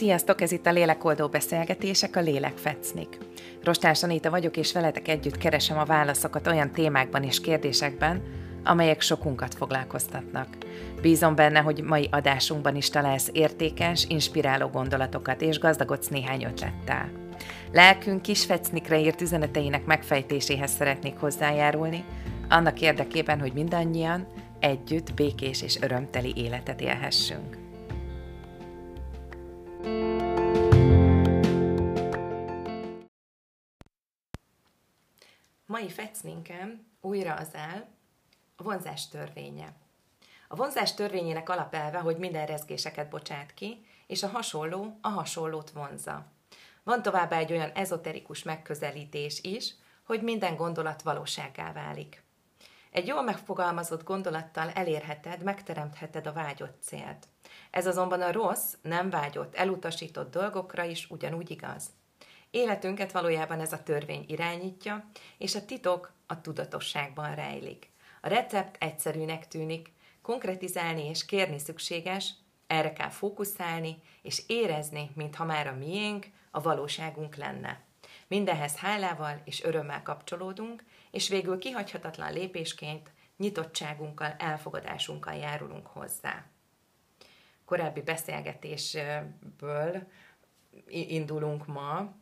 Sziasztok, ez itt a Lélekoldó Beszélgetések, a Lélek Fecnik. Rostás Anita vagyok, és veletek együtt keresem a válaszokat olyan témákban és kérdésekben, amelyek sokunkat foglalkoztatnak. Bízom benne, hogy mai adásunkban is találsz értékes, inspiráló gondolatokat, és gazdagodsz néhány ötlettel. Lelkünk kis fecnikre írt üzeneteinek megfejtéséhez szeretnék hozzájárulni, annak érdekében, hogy mindannyian együtt békés és örömteli életet élhessünk. Mai fecninkem újra az áll a vonzás törvénye. A vonzás törvényének alapelve, hogy minden rezgéseket bocsát ki, és a hasonló a hasonlót vonza. Van továbbá egy olyan ezoterikus megközelítés is, hogy minden gondolat valóságá válik. Egy jól megfogalmazott gondolattal elérheted, megteremtheted a vágyott célt. Ez azonban a rossz, nem vágyott, elutasított dolgokra is ugyanúgy igaz. Életünket valójában ez a törvény irányítja, és a titok a tudatosságban rejlik. A recept egyszerűnek tűnik, konkretizálni és kérni szükséges, erre kell fókuszálni, és érezni, mintha már a miénk, a valóságunk lenne. Mindenhez hálával és örömmel kapcsolódunk, és végül kihagyhatatlan lépésként nyitottságunkkal, elfogadásunkkal járulunk hozzá. Korábbi beszélgetésből indulunk ma,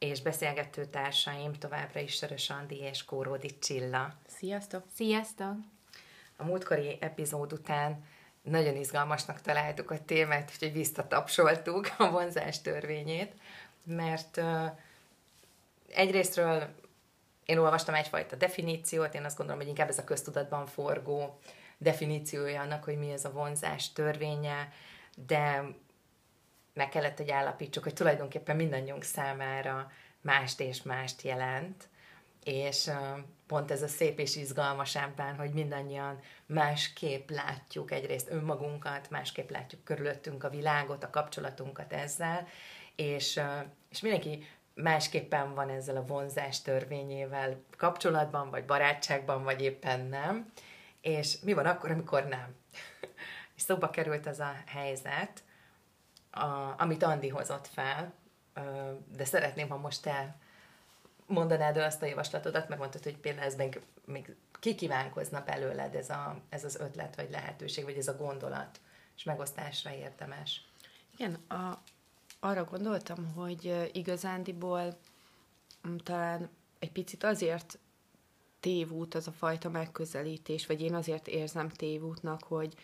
és beszélgető társaim továbbra is Sörös Andi és Kóródi Csilla. Sziasztok! Sziasztok! A múltkori epizód után nagyon izgalmasnak találtuk a témát, úgyhogy visszatapsoltuk a vonzás törvényét, mert uh, egyrésztről én olvastam egyfajta definíciót, én azt gondolom, hogy inkább ez a köztudatban forgó definíciója annak, hogy mi ez a vonzás törvénye, de meg kellett, hogy állapítsuk, hogy tulajdonképpen mindannyiunk számára mást és mást jelent, és pont ez a szép és izgalmas ebben, hogy mindannyian másképp látjuk egyrészt önmagunkat, másképp látjuk körülöttünk a világot, a kapcsolatunkat ezzel, és, és mindenki másképpen van ezzel a vonzás törvényével kapcsolatban, vagy barátságban, vagy éppen nem. És mi van akkor, amikor nem? és szóba került az a helyzet, a, amit Andi hozott fel, de szeretném, ha most te mondanád el azt a javaslatodat, mert mondtad, hogy például ez még, még kikívánkozna belőled ez, a, ez az ötlet, vagy lehetőség, vagy ez a gondolat, és megosztásra érdemes. Igen, a, arra gondoltam, hogy igazándiból mm, talán egy picit azért tévút az a fajta megközelítés, vagy én azért érzem tévútnak, hogy,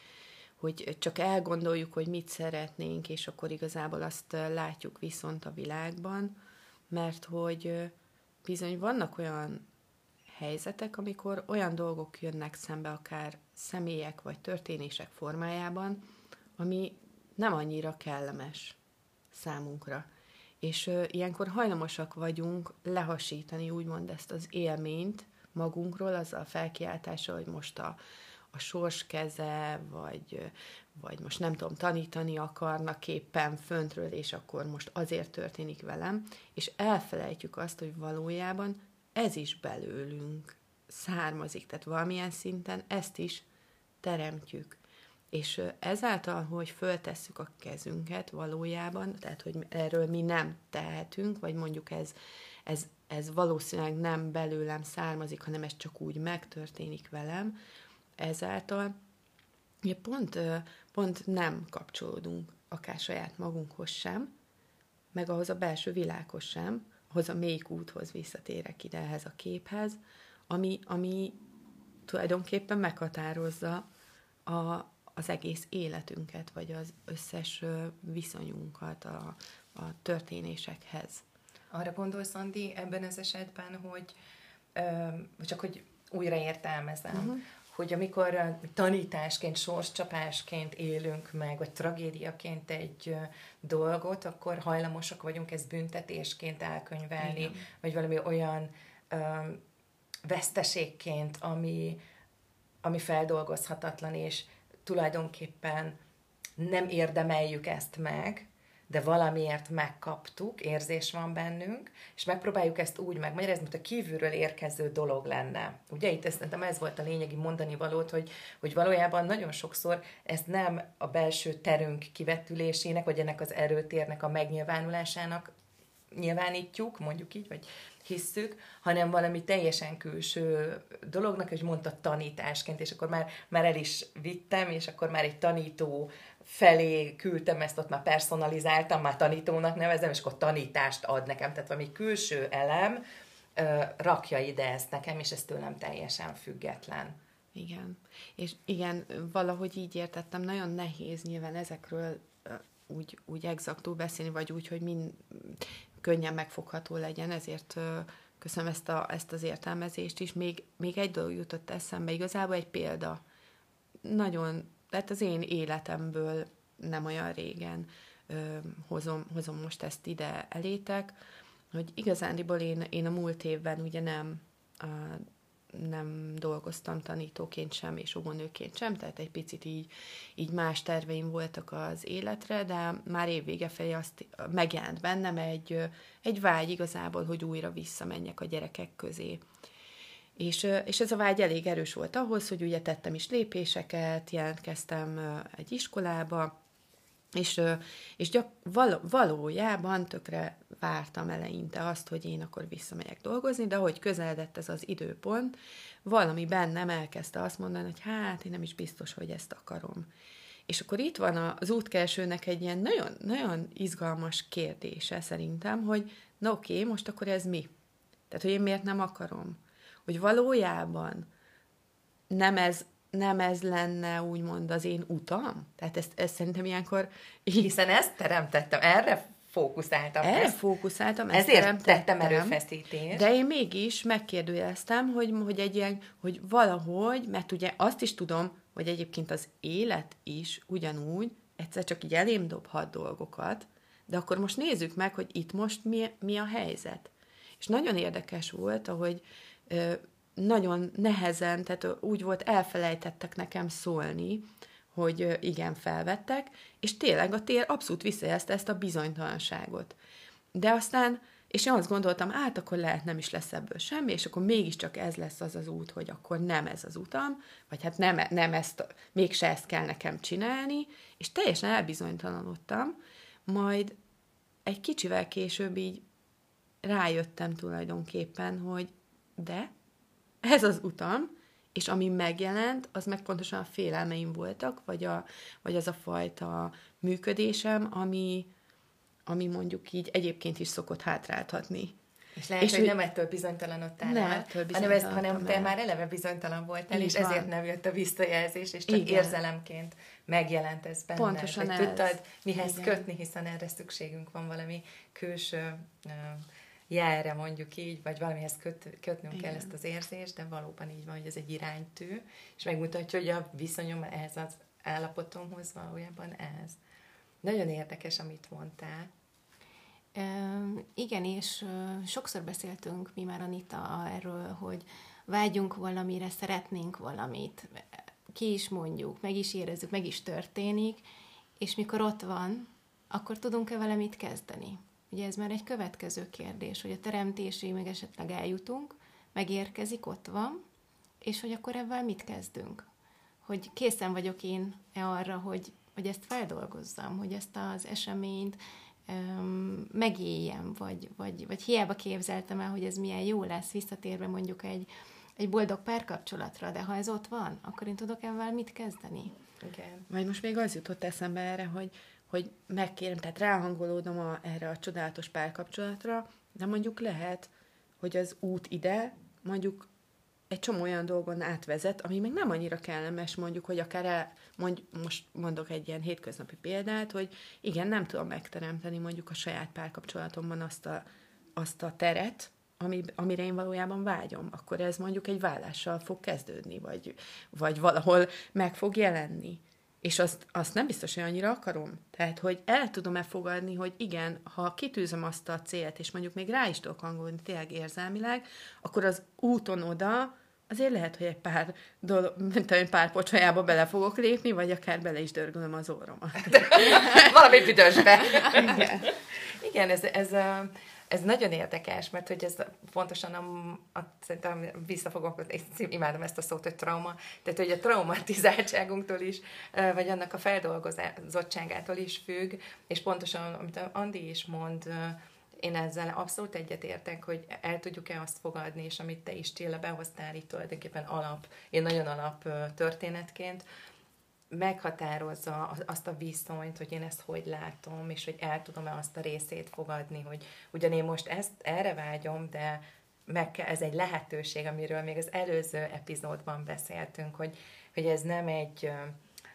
hogy csak elgondoljuk, hogy mit szeretnénk, és akkor igazából azt látjuk viszont a világban, mert hogy bizony vannak olyan helyzetek, amikor olyan dolgok jönnek szembe, akár személyek vagy történések formájában, ami nem annyira kellemes számunkra. És ö, ilyenkor hajlamosak vagyunk lehasítani, úgymond ezt az élményt magunkról, az a felkiáltása, hogy most a, a sors keze, vagy, vagy most nem tudom, tanítani akarnak éppen föntről, és akkor most azért történik velem, és elfelejtjük azt, hogy valójában ez is belőlünk származik, tehát valamilyen szinten ezt is teremtjük. És ezáltal, hogy föltesszük a kezünket valójában, tehát, hogy erről mi nem tehetünk, vagy mondjuk ez, ez, ez valószínűleg nem belőlem származik, hanem ez csak úgy megtörténik velem, ezáltal ugye pont, pont nem kapcsolódunk akár saját magunkhoz sem, meg ahhoz a belső világhoz sem, ahhoz a mély úthoz visszatérek ide ehhez a képhez, ami, ami tulajdonképpen meghatározza a, az egész életünket, vagy az összes viszonyunkat a, a történésekhez. Arra gondolsz, Andi, ebben az esetben, hogy ö, csak hogy újra értelmezem, uh-huh. Hogy amikor tanításként, sorscsapásként élünk meg, vagy tragédiaként egy dolgot, akkor hajlamosak vagyunk ezt büntetésként elkönyvelni, Igen. vagy valami olyan ö, veszteségként, ami, ami feldolgozhatatlan, és tulajdonképpen nem érdemeljük ezt meg, de valamiért megkaptuk, érzés van bennünk, és megpróbáljuk ezt úgy megmagyarázni, mint a kívülről érkező dolog lenne. Ugye itt szerintem ez volt a lényegi mondani valót, hogy, hogy valójában nagyon sokszor ez nem a belső terünk kivetülésének, vagy ennek az erőtérnek a megnyilvánulásának nyilvánítjuk, mondjuk így, vagy hisszük, hanem valami teljesen külső dolognak, hogy mondta tanításként, és akkor már, már el is vittem, és akkor már egy tanító felé küldtem ezt, ott már personalizáltam, már tanítónak nevezem, és akkor tanítást ad nekem, tehát valami külső elem ö, rakja ide ezt nekem, és ez tőlem teljesen független. Igen. És igen, valahogy így értettem, nagyon nehéz nyilván ezekről úgy, úgy exaktul beszélni, vagy úgy, hogy mind könnyen megfogható legyen, ezért köszönöm ezt, a, ezt az értelmezést is. Még, még egy dolog jutott eszembe, igazából egy példa. Nagyon, tehát az én életemből nem olyan régen ö, hozom, hozom most ezt ide elétek, hogy igazándiból én, én a múlt évben ugye nem a, nem dolgoztam tanítóként sem, és óvónőként sem, tehát egy picit így, így más terveim voltak az életre, de már évvége felé azt megjelent bennem egy, egy vágy igazából, hogy újra visszamenjek a gyerekek közé. És, és ez a vágy elég erős volt ahhoz, hogy ugye tettem is lépéseket, jelentkeztem egy iskolába, és, és gyak, val, valójában tökre vártam eleinte azt, hogy én akkor visszamegyek dolgozni, de ahogy közeledett ez az időpont, valami bennem elkezdte azt mondani, hogy hát én nem is biztos, hogy ezt akarom. És akkor itt van az útkeresőnek egy ilyen nagyon, nagyon izgalmas kérdése szerintem, hogy na oké, most akkor ez mi? Tehát, hogy én miért nem akarom? Hogy valójában nem ez nem ez lenne úgymond az én utam? Tehát ezt, ezt szerintem ilyenkor... Hiszen ezt teremtettem, erre fókuszáltam. Erre ezt, fókuszáltam, ezt ezért tettem erőfeszítést. De én mégis megkérdőjeleztem, hogy, hogy egy ilyen, hogy valahogy, mert ugye azt is tudom, hogy egyébként az élet is ugyanúgy egyszer csak így elém dobhat dolgokat, de akkor most nézzük meg, hogy itt most mi, mi a helyzet. És nagyon érdekes volt, ahogy nagyon nehezen, tehát úgy volt, elfelejtettek nekem szólni, hogy igen, felvettek, és tényleg a tér abszolút visszajelzte ezt a bizonytalanságot. De aztán, és én azt gondoltam, át akkor lehet nem is lesz ebből semmi, és akkor mégiscsak ez lesz az az út, hogy akkor nem ez az utam, vagy hát nem, nem ezt, mégse ezt kell nekem csinálni, és teljesen elbizonytalanodtam, majd egy kicsivel később így rájöttem tulajdonképpen, hogy de ez az utam, és ami megjelent, az meg pontosan a félelmeim voltak, vagy, a, vagy az a fajta működésem, ami, ami mondjuk így egyébként is szokott hátráltatni. És lehet, és hogy, hogy nem ettől bizonytalanodtál nem el, ettől hanem, ez, hanem te már eleve bizonytalan voltál, és van. ezért nem jött a visszajelzés, és csak Igen. érzelemként megjelent ez benne. Pontosan hogy ez. tudtad mihez Igen. kötni, hiszen erre szükségünk van valami külső uh, jelre mondjuk így, vagy valamihez köt, kötnünk Igen. kell ezt az érzést, de valóban így van, hogy ez egy iránytű, és megmutatja, hogy a viszonyom ehhez az állapotomhoz valójában ez. Nagyon érdekes, amit mondtál. Igen, és sokszor beszéltünk mi már Anita erről, hogy vágyunk valamire, szeretnénk valamit, ki is mondjuk, meg is érezzük, meg is történik, és mikor ott van, akkor tudunk-e vele mit kezdeni? Ugye ez már egy következő kérdés, hogy a teremtésig meg esetleg eljutunk, megérkezik, ott van, és hogy akkor ebben mit kezdünk? Hogy készen vagyok én-e arra, hogy, hogy ezt feldolgozzam, hogy ezt az eseményt um, megéljem, vagy, vagy, vagy hiába képzeltem el, hogy ez milyen jó lesz, visszatérve mondjuk egy, egy boldog párkapcsolatra, de ha ez ott van, akkor én tudok ebben mit kezdeni? Igen. Vagy most még az jutott eszembe erre, hogy hogy megkérem, tehát ráhangolódom a, erre a csodálatos párkapcsolatra, de mondjuk lehet, hogy az út ide mondjuk egy csomó olyan dolgon átvezet, ami még nem annyira kellemes, mondjuk, hogy akár el, mondj, most mondok egy ilyen hétköznapi példát, hogy igen, nem tudom megteremteni mondjuk a saját párkapcsolatomban azt a, azt a teret, ami, amire én valójában vágyom, akkor ez mondjuk egy vállással fog kezdődni, vagy, vagy valahol meg fog jelenni. És azt, azt nem biztos, hogy annyira akarom. Tehát, hogy el tudom-e fogadni, hogy igen, ha kitűzöm azt a célt, és mondjuk még rá is tudok hangolni tényleg érzelmileg, akkor az úton oda azért lehet, hogy egy pár, dolog, mint egy pár pocsajába bele fogok lépni, vagy akár bele is dörgölöm az orromat. Valami büdösbe. Igen. Igen, ez, ez, ez nagyon érdekes, mert hogy ez pontosan a, a szerintem visszafogok, imádom ezt a szót, hogy trauma, tehát hogy a traumatizáltságunktól is, vagy annak a feldolgozottságától is függ, és pontosan, amit Andi is mond, én ezzel abszolút egyetértek, hogy el tudjuk-e azt fogadni, és amit te is Csilla behoztál itt tulajdonképpen alap, én nagyon alap történetként, meghatározza azt a viszonyt, hogy én ezt hogy látom, és hogy el tudom-e azt a részét fogadni, hogy ugyan én most ezt erre vágyom, de meg kell, ez egy lehetőség, amiről még az előző epizódban beszéltünk, hogy, hogy ez nem egy,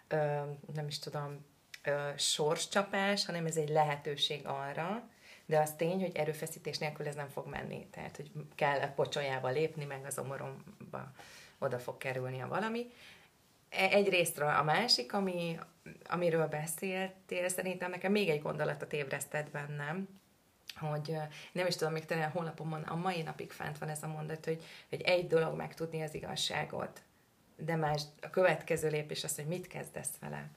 ö, nem is tudom, ö, sorscsapás, hanem ez egy lehetőség arra, de az tény, hogy erőfeszítés nélkül ez nem fog menni. Tehát, hogy kell a pocsolyába lépni, meg az omoromba oda fog kerülni a valami. E, egy részről a másik, ami, amiről beszéltél, szerintem nekem még egy gondolatot ébresztett bennem, hogy nem is tudom, még talán a honlapomon a mai napig fent van ez a mondat, hogy, hogy egy dolog megtudni az igazságot, de más a következő lépés az, hogy mit kezdesz vele.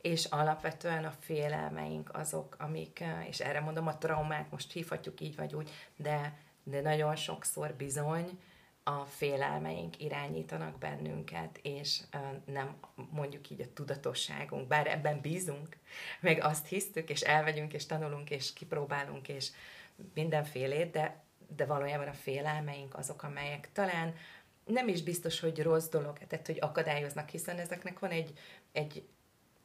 És alapvetően a félelmeink azok, amik, és erre mondom, a traumák, most hívhatjuk így vagy úgy, de, de nagyon sokszor bizony a félelmeink irányítanak bennünket, és nem mondjuk így a tudatosságunk, bár ebben bízunk, meg azt hisztük, és elvegyünk, és tanulunk, és kipróbálunk, és mindenfélét, de, de valójában a félelmeink azok, amelyek talán nem is biztos, hogy rossz dolog, tehát hogy akadályoznak, hiszen ezeknek van egy, egy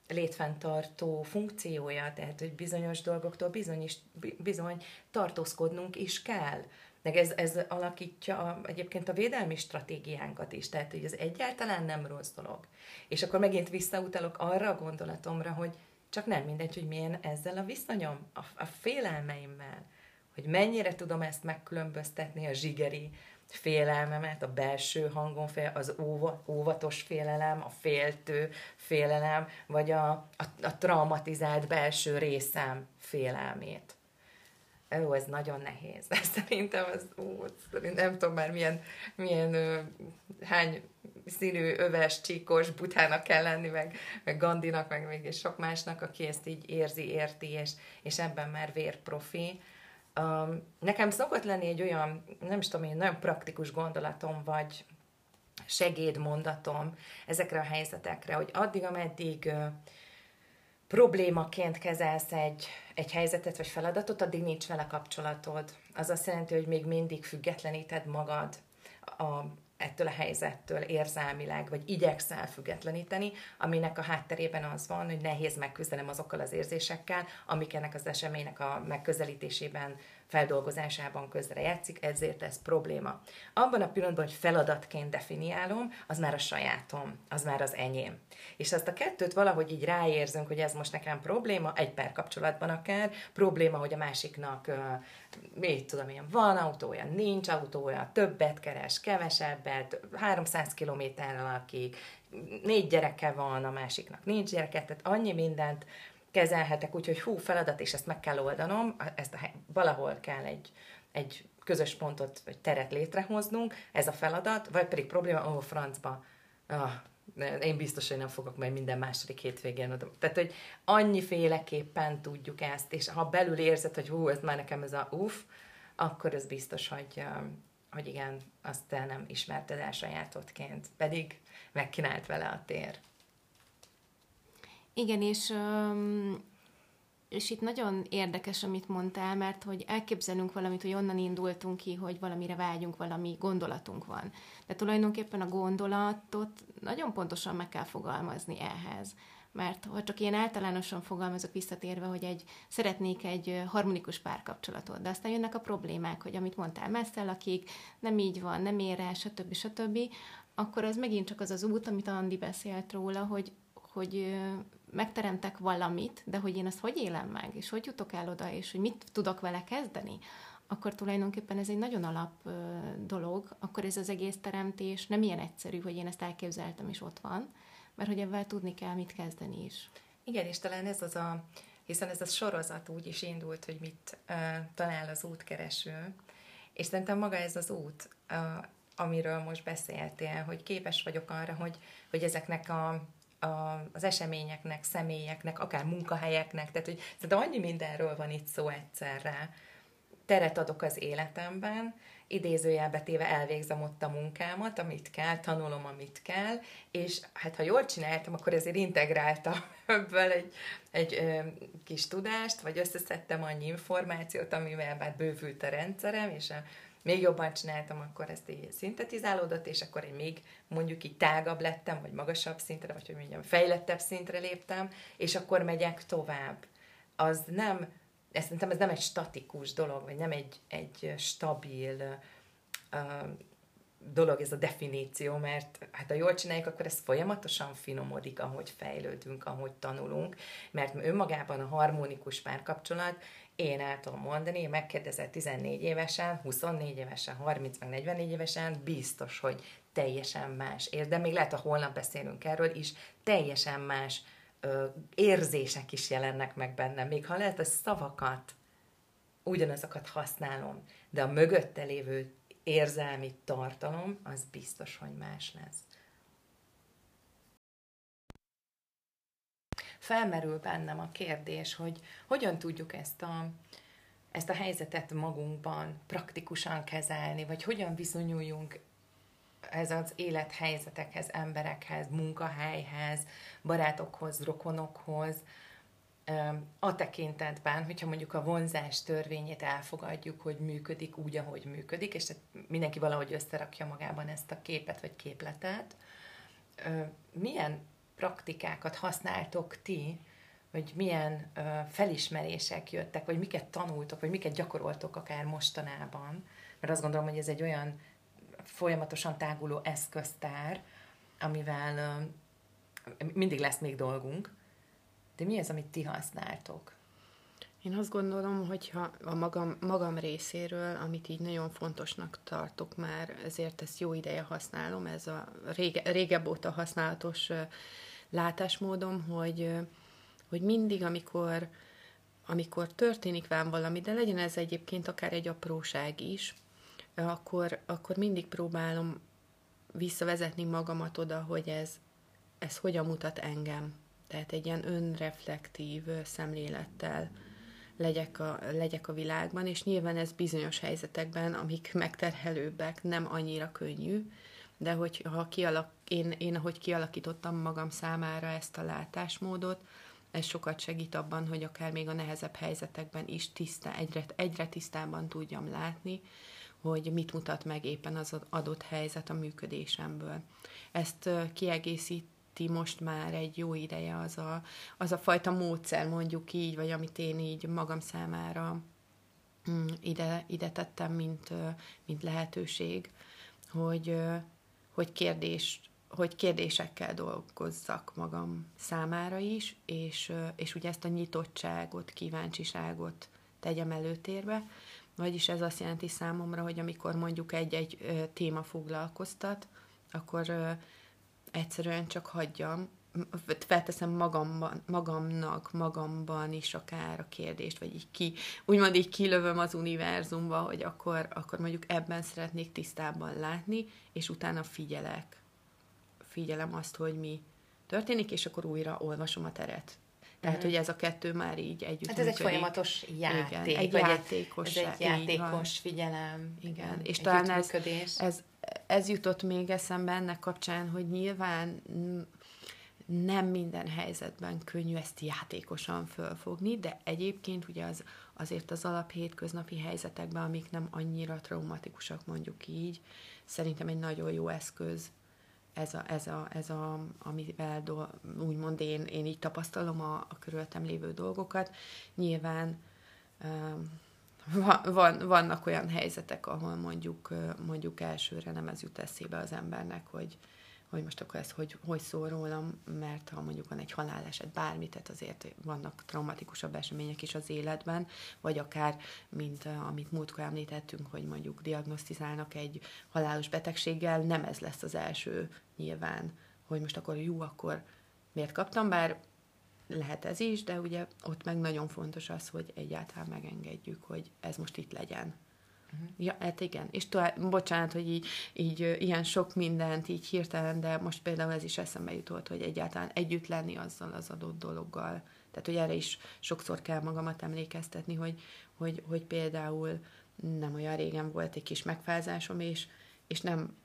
létfenntartó funkciója, tehát hogy bizonyos dolgoktól bizony, is, bizony tartózkodnunk is kell. Meg ez, ez alakítja a, egyébként a védelmi stratégiánkat is, tehát hogy ez egyáltalán nem rossz dolog. És akkor megint visszautalok arra a gondolatomra, hogy csak nem mindegy, hogy milyen ezzel a viszonyom, a, a félelmeimmel, hogy mennyire tudom ezt megkülönböztetni a zsigeri félelmemet, a belső hangon fél, az óva, óvatos félelem, a féltő félelem, vagy a, a, a traumatizált belső részem félelmét. Ó, ez nagyon nehéz. Szerintem az, ó, nem tudom már milyen, milyen hány színű, öves, csíkos butának kell lenni, meg, meg Gandinak, meg még sok másnak, aki ezt így érzi, érti, és, és ebben már vérprofi Um, nekem szokott lenni egy olyan, nem is tudom én, nagyon praktikus gondolatom, vagy segédmondatom ezekre a helyzetekre, hogy addig, ameddig uh, problémaként kezelsz egy, egy helyzetet vagy feladatot, addig nincs vele kapcsolatod. Az azt jelenti, hogy még mindig függetleníted magad a, ettől a helyzettől érzelmileg, vagy igyekszel függetleníteni, aminek a hátterében az van, hogy nehéz megküzdenem azokkal az érzésekkel, amik ennek az eseménynek a megközelítésében feldolgozásában játszik, ezért ez probléma. Abban a pillanatban, hogy feladatként definiálom, az már a sajátom, az már az enyém. És azt a kettőt valahogy így ráérzünk, hogy ez most nekem probléma, egy per kapcsolatban akár, probléma, hogy a másiknak, mit tudom én, van autója, nincs autója, többet keres, kevesebbet, 300 kilométerrel lakik, négy gyereke van, a másiknak nincs gyereke, tehát annyi mindent kezelhetek, úgyhogy hú, feladat, és ezt meg kell oldanom, ezt a, valahol kell egy, egy közös pontot, vagy teret létrehoznunk, ez a feladat, vagy pedig probléma, oh, francba, ah, én biztos, hogy nem fogok majd minden második hétvégén oda. Tehát, hogy annyiféleképpen tudjuk ezt, és ha belül érzed, hogy hú, ez már nekem ez a uff, akkor ez biztos, hogy, hogy igen, azt te nem ismerted el sajátodként, pedig megkínált vele a tér. Igen, és, és itt nagyon érdekes, amit mondtál, mert hogy elképzelünk valamit, hogy onnan indultunk ki, hogy valamire vágyunk, valami gondolatunk van. De tulajdonképpen a gondolatot nagyon pontosan meg kell fogalmazni ehhez. Mert ha csak ilyen általánosan fogalmazok visszatérve, hogy egy, szeretnék egy harmonikus párkapcsolatot, de aztán jönnek a problémák, hogy amit mondtál, messze lakik, nem így van, nem ér el, stb. stb., akkor az megint csak az az út, amit Andi beszélt róla, hogy, hogy megteremtek valamit, de hogy én ezt hogy élem meg, és hogy jutok el oda, és hogy mit tudok vele kezdeni, akkor tulajdonképpen ez egy nagyon alap dolog, akkor ez az egész teremtés nem ilyen egyszerű, hogy én ezt elképzeltem, és ott van, mert hogy ebben tudni kell, mit kezdeni is. Igen, és talán ez az a, hiszen ez a sorozat úgy is indult, hogy mit uh, talál az útkereső, és szerintem maga ez az út, uh, amiről most beszéltél, hogy képes vagyok arra, hogy, hogy ezeknek a, a, az eseményeknek, személyeknek, akár munkahelyeknek, tehát hogy szerintem annyi mindenről van itt szó egyszerre. Teret adok az életemben, idézőjelbe téve elvégzem ott a munkámat, amit kell, tanulom, amit kell, és hát ha jól csináltam, akkor ezért integráltam ebből egy, egy ö, kis tudást, vagy összeszedtem annyi információt, amivel már bővült a rendszerem, és a, még jobban csináltam, akkor ezt így szintetizálódott, és akkor én még mondjuk így tágabb lettem, vagy magasabb szintre, vagy hogy mondjam, fejlettebb szintre léptem, és akkor megyek tovább. Az nem ez szerintem ez nem egy statikus dolog, vagy nem egy, egy stabil uh, dolog ez a definíció, mert hát ha jól csináljuk, akkor ez folyamatosan finomodik, ahogy fejlődünk, ahogy tanulunk, mert önmagában a harmonikus párkapcsolat, én el tudom mondani, megkérdezett 14 évesen, 24 évesen, 30 meg 44 évesen, biztos, hogy teljesen más. De még lehet, hogy holnap beszélünk erről is, teljesen más ö, érzések is jelennek meg bennem, még ha lehet a szavakat, ugyanazokat használom, de a mögötte lévő érzelmi tartalom, az biztos, hogy más lesz. Felmerül bennem a kérdés, hogy hogyan tudjuk ezt a, ezt a helyzetet magunkban praktikusan kezelni, vagy hogyan viszonyuljunk ez az élethelyzetekhez, emberekhez, munkahelyhez, barátokhoz, rokonokhoz, a tekintetben, hogyha mondjuk a vonzás törvényét elfogadjuk, hogy működik úgy, ahogy működik, és mindenki valahogy összerakja magában ezt a képet vagy képletet, milyen praktikákat használtok ti, vagy milyen felismerések jöttek, vagy miket tanultok, vagy miket gyakoroltok akár mostanában, mert azt gondolom, hogy ez egy olyan folyamatosan táguló eszköztár, amivel mindig lesz még dolgunk. De mi az, amit ti használtok? Én azt gondolom, hogyha a magam, magam részéről, amit így nagyon fontosnak tartok már, ezért ezt jó ideje használom, ez a rége, régebb óta használatos látásmódom, hogy, hogy mindig, amikor, amikor történik vám valami, de legyen ez egyébként akár egy apróság is, akkor, akkor mindig próbálom visszavezetni magamat oda, hogy ez, ez hogyan mutat engem. Tehát egy ilyen önreflektív szemlélettel legyek a, legyek a világban, és nyilván ez bizonyos helyzetekben, amik megterhelőbbek, nem annyira könnyű, de hogy ha kialak, én, én ahogy kialakítottam magam számára ezt a látásmódot, ez sokat segít abban, hogy akár még a nehezebb helyzetekben is tiszta, egyre, egyre tisztában tudjam látni, hogy mit mutat meg éppen az adott helyzet a működésemből. Ezt kiegészíti most már egy jó ideje az a, az a fajta módszer, mondjuk így, vagy amit én így magam számára mm, ide, ide tettem, mint, mint lehetőség, hogy, hogy kérdést hogy kérdésekkel dolgozzak magam számára is, és, és ugye ezt a nyitottságot, kíváncsiságot tegyem előtérbe, vagyis ez azt jelenti számomra, hogy amikor mondjuk egy-egy téma foglalkoztat, akkor egyszerűen csak hagyjam, felteszem magamban, magamnak, magamban is akár a kérdést, vagy így ki, úgymond így kilövöm az univerzumba, hogy akkor, akkor mondjuk ebben szeretnék tisztában látni, és utána figyelek. Figyelem azt, hogy mi történik, és akkor újra olvasom a teret. Tehát, uh-huh. hogy ez a kettő már így együtt Hát ez működik. egy folyamatos játék. Igen, egy játékos, ez egy játékos figyelem. Igen, és talán ez, ez, ez jutott még eszembe ennek kapcsán, hogy nyilván nem minden helyzetben könnyű ezt játékosan fölfogni, de egyébként ugye az, azért az alap hétköznapi helyzetekben, amik nem annyira traumatikusak mondjuk így, szerintem egy nagyon jó eszköz ez a, ez a, ez a amivel do, úgymond én, én így tapasztalom a, a körülöttem lévő dolgokat. Nyilván um, van, vannak olyan helyzetek, ahol mondjuk, mondjuk elsőre nem ez jut eszébe az embernek, hogy, hogy most akkor ez hogy, hogy szól rólam, mert ha mondjuk van egy haláleset, bármit, tehát azért vannak traumatikusabb események is az életben, vagy akár, mint amit múltkor említettünk, hogy mondjuk diagnosztizálnak egy halálos betegséggel, nem ez lesz az első nyilván, hogy most akkor jó, akkor miért kaptam, bár lehet ez is, de ugye ott meg nagyon fontos az, hogy egyáltalán megengedjük, hogy ez most itt legyen Uh-huh. Ja, hát igen. És tovább, bocsánat, hogy így, így ilyen sok mindent így hirtelen, de most például ez is eszembe jutott, hogy egyáltalán együtt lenni azzal az adott dologgal. Tehát, hogy erre is sokszor kell magamat emlékeztetni, hogy, hogy, hogy például nem olyan régen volt egy kis megfázásom, és, és nem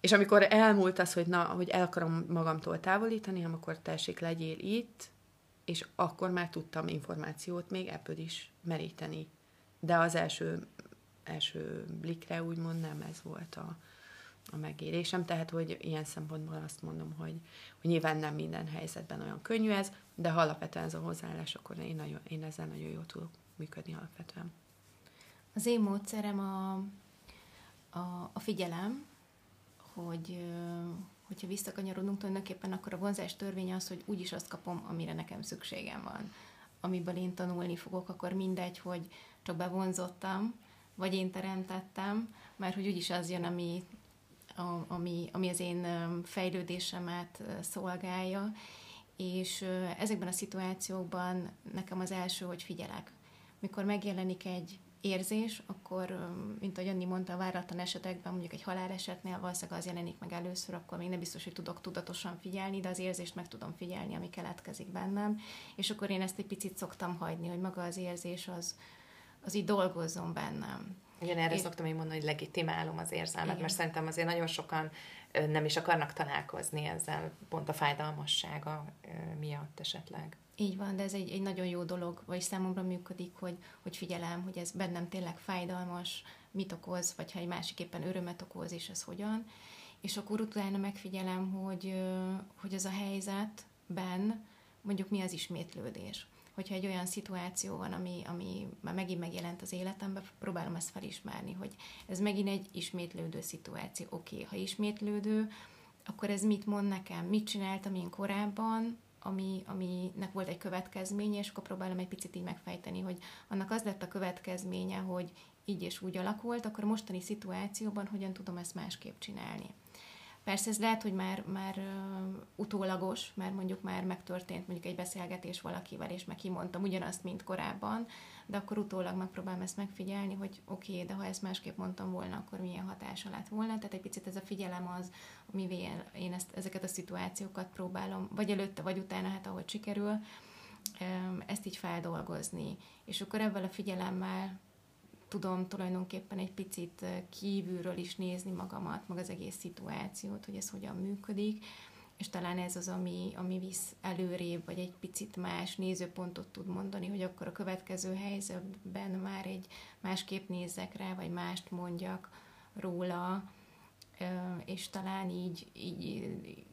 és amikor elmúlt az, hogy na, hogy el akarom magamtól távolítani, akkor tessék, legyél itt, és akkor már tudtam információt még ebből is meríteni. De az első, első blikre úgymond nem ez volt a, a megérésem, tehát hogy ilyen szempontból azt mondom, hogy, hogy nyilván nem minden helyzetben olyan könnyű ez, de ha alapvetően ez a hozzáállás, akkor én, nagyon, én ezzel nagyon jól tudok működni alapvetően. Az én módszerem a, a, a figyelem, hogy hogyha visszakanyarodunk tulajdonképpen, akkor a vonzás törvénye az, hogy úgyis azt kapom, amire nekem szükségem van. Amiből én tanulni fogok, akkor mindegy, hogy csak bevonzottam, vagy én teremtettem, mert hogy úgyis az jön, ami, ami, ami az én fejlődésemet szolgálja, és ezekben a szituációkban nekem az első, hogy figyelek. Mikor megjelenik egy érzés, akkor, mint ahogy Anni mondta, a váratlan esetekben, mondjuk egy halálesetnél valószínűleg az jelenik meg először, akkor még nem biztos, hogy tudok tudatosan figyelni, de az érzést meg tudom figyelni, ami keletkezik bennem, és akkor én ezt egy picit szoktam hagyni, hogy maga az érzés az, az így dolgozzon bennem. Igen, erre én... szoktam én mondani, hogy legitimálom az érzelmet, Igen. mert szerintem azért nagyon sokan nem is akarnak találkozni ezzel, pont a fájdalmassága miatt esetleg. Így van, de ez egy, egy nagyon jó dolog, vagy számomra működik, hogy, hogy figyelem, hogy ez bennem tényleg fájdalmas, mit okoz, vagy ha egy másiképpen örömet okoz, és ez hogyan. És akkor utána megfigyelem, hogy, hogy ez a helyzetben mondjuk mi az ismétlődés. Hogyha egy olyan szituáció van, ami, ami már megint megjelent az életemben, próbálom ezt felismerni, hogy ez megint egy ismétlődő szituáció. Oké, okay, ha ismétlődő, akkor ez mit mond nekem? Mit csináltam én korábban, ami, aminek volt egy következménye, és akkor próbálom egy picit így megfejteni, hogy annak az lett a következménye, hogy így és úgy alakult, akkor mostani szituációban hogyan tudom ezt másképp csinálni. Persze ez lehet, hogy már, már utólagos, mert mondjuk már megtörtént mondjuk egy beszélgetés valakivel, és meg kimondtam ugyanazt, mint korábban, de akkor utólag megpróbálom ezt megfigyelni, hogy oké, okay, de ha ezt másképp mondtam volna, akkor milyen hatása lett volna. Tehát egy picit ez a figyelem az, amivel én ezt, ezeket a szituációkat próbálom, vagy előtte, vagy utána, hát ahogy sikerül, ezt így feldolgozni. És akkor ebből a figyelemmel tudom tulajdonképpen egy picit kívülről is nézni magamat, meg az egész szituációt, hogy ez hogyan működik, és talán ez az, ami, ami visz előrébb, vagy egy picit más nézőpontot tud mondani, hogy akkor a következő helyzetben már egy másképp nézzek rá, vagy mást mondjak róla, és talán így, így,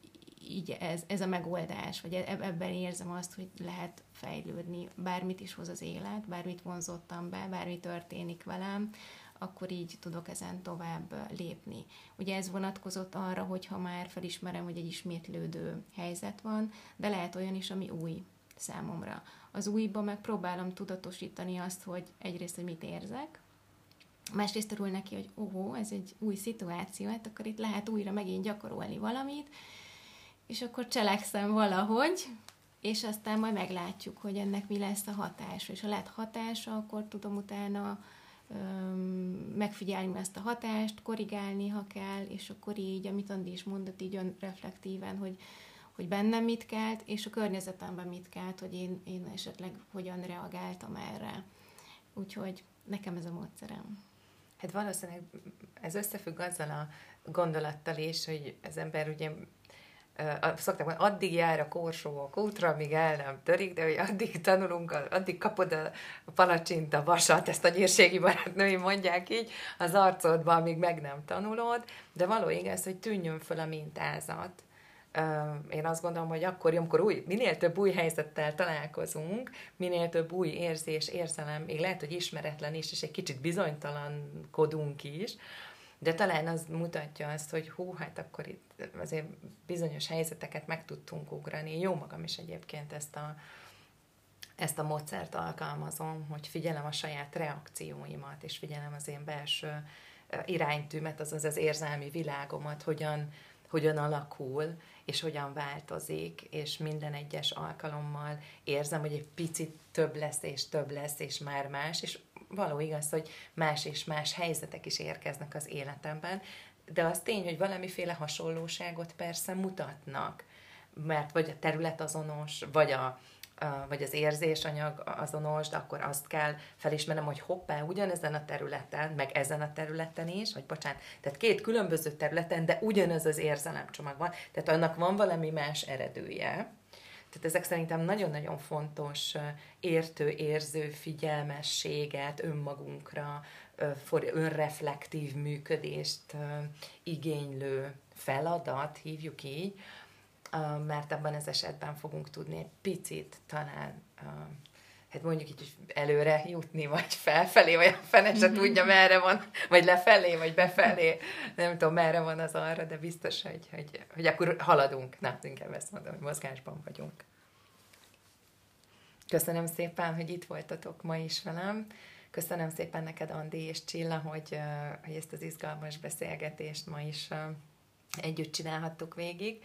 így ez, ez a megoldás, vagy e, ebben érzem azt, hogy lehet fejlődni, bármit is hoz az élet, bármit vonzottam be, bármi történik velem, akkor így tudok ezen tovább lépni. Ugye ez vonatkozott arra, hogy ha már felismerem, hogy egy ismétlődő helyzet van, de lehet olyan is, ami új számomra. Az újban meg próbálom tudatosítani azt, hogy egyrészt, hogy mit érzek, másrészt örül neki, hogy óhó, ez egy új szituáció, hát akkor itt lehet újra megint gyakorolni valamit, és akkor cselekszem valahogy, és aztán majd meglátjuk, hogy ennek mi lesz a hatása. És ha lett hatása, akkor tudom utána megfigyelni ezt a hatást, korrigálni, ha kell, és akkor így, amit Andi is mondott, így reflektíven, hogy, hogy bennem mit kelt, és a környezetemben mit kelt, hogy én, én esetleg hogyan reagáltam erre. Úgyhogy nekem ez a módszerem. Hát valószínűleg ez összefügg azzal a gondolattal is, hogy az ember ugye szokták mondani, addig jár a korsó a kútra, amíg el nem törik, de hogy addig tanulunk, addig kapod a palacsint, a vasat, ezt a nyírségi barátnői mondják így, az arcodba, amíg meg nem tanulod, de való igaz, hogy tűnjön föl a mintázat. Én azt gondolom, hogy akkor, amikor új, minél több új helyzettel találkozunk, minél több új érzés, érzelem, még lehet, hogy ismeretlen is, és egy kicsit bizonytalankodunk is, de talán az mutatja azt, hogy hú, hát akkor itt azért bizonyos helyzeteket meg tudtunk ugrani. Jó magam is egyébként ezt a, ezt a módszert alkalmazom, hogy figyelem a saját reakcióimat, és figyelem az én belső iránytűmet, azaz az érzelmi világomat, hogyan, hogyan alakul, és hogyan változik, és minden egyes alkalommal érzem, hogy egy picit több lesz, és több lesz, és már más, és való igaz, hogy más és más helyzetek is érkeznek az életemben, de az tény, hogy valamiféle hasonlóságot persze mutatnak, mert vagy a terület azonos, vagy a, vagy az érzésanyag azonos, de akkor azt kell felismernem, hogy hoppá, ugyanezen a területen, meg ezen a területen is, vagy bocsánat, tehát két különböző területen, de ugyanaz az érzelemcsomag van, tehát annak van valami más eredője. Tehát ezek szerintem nagyon-nagyon fontos értő, érző figyelmességet önmagunkra, önreflektív működést igénylő feladat, hívjuk így, mert abban az esetben fogunk tudni egy picit talán hát mondjuk így előre jutni, vagy felfelé, vagy a fene se tudja, merre van, vagy lefelé, vagy befelé, nem tudom, merre van az arra, de biztos, hogy, hogy, hogy akkor haladunk. Na, inkább ezt mondom, hogy mozgásban vagyunk. Köszönöm szépen, hogy itt voltatok ma is velem. Köszönöm szépen neked, Andi és Csilla, hogy, hogy ezt az izgalmas beszélgetést ma is együtt csinálhattuk végig.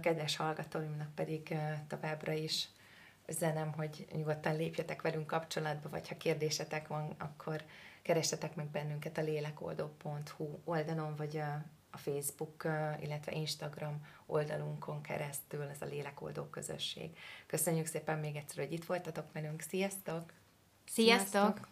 Kedves hallgatóimnak pedig továbbra is zenem, hogy nyugodtan lépjetek velünk kapcsolatba, vagy ha kérdésetek van, akkor keressetek meg bennünket a lélekoldó.hu oldalon, vagy a, a Facebook, illetve Instagram oldalunkon keresztül, ez a Lélekoldó közösség. Köszönjük szépen még egyszer, hogy itt voltatok velünk. Sziasztok! Sziasztok! Sziasztok.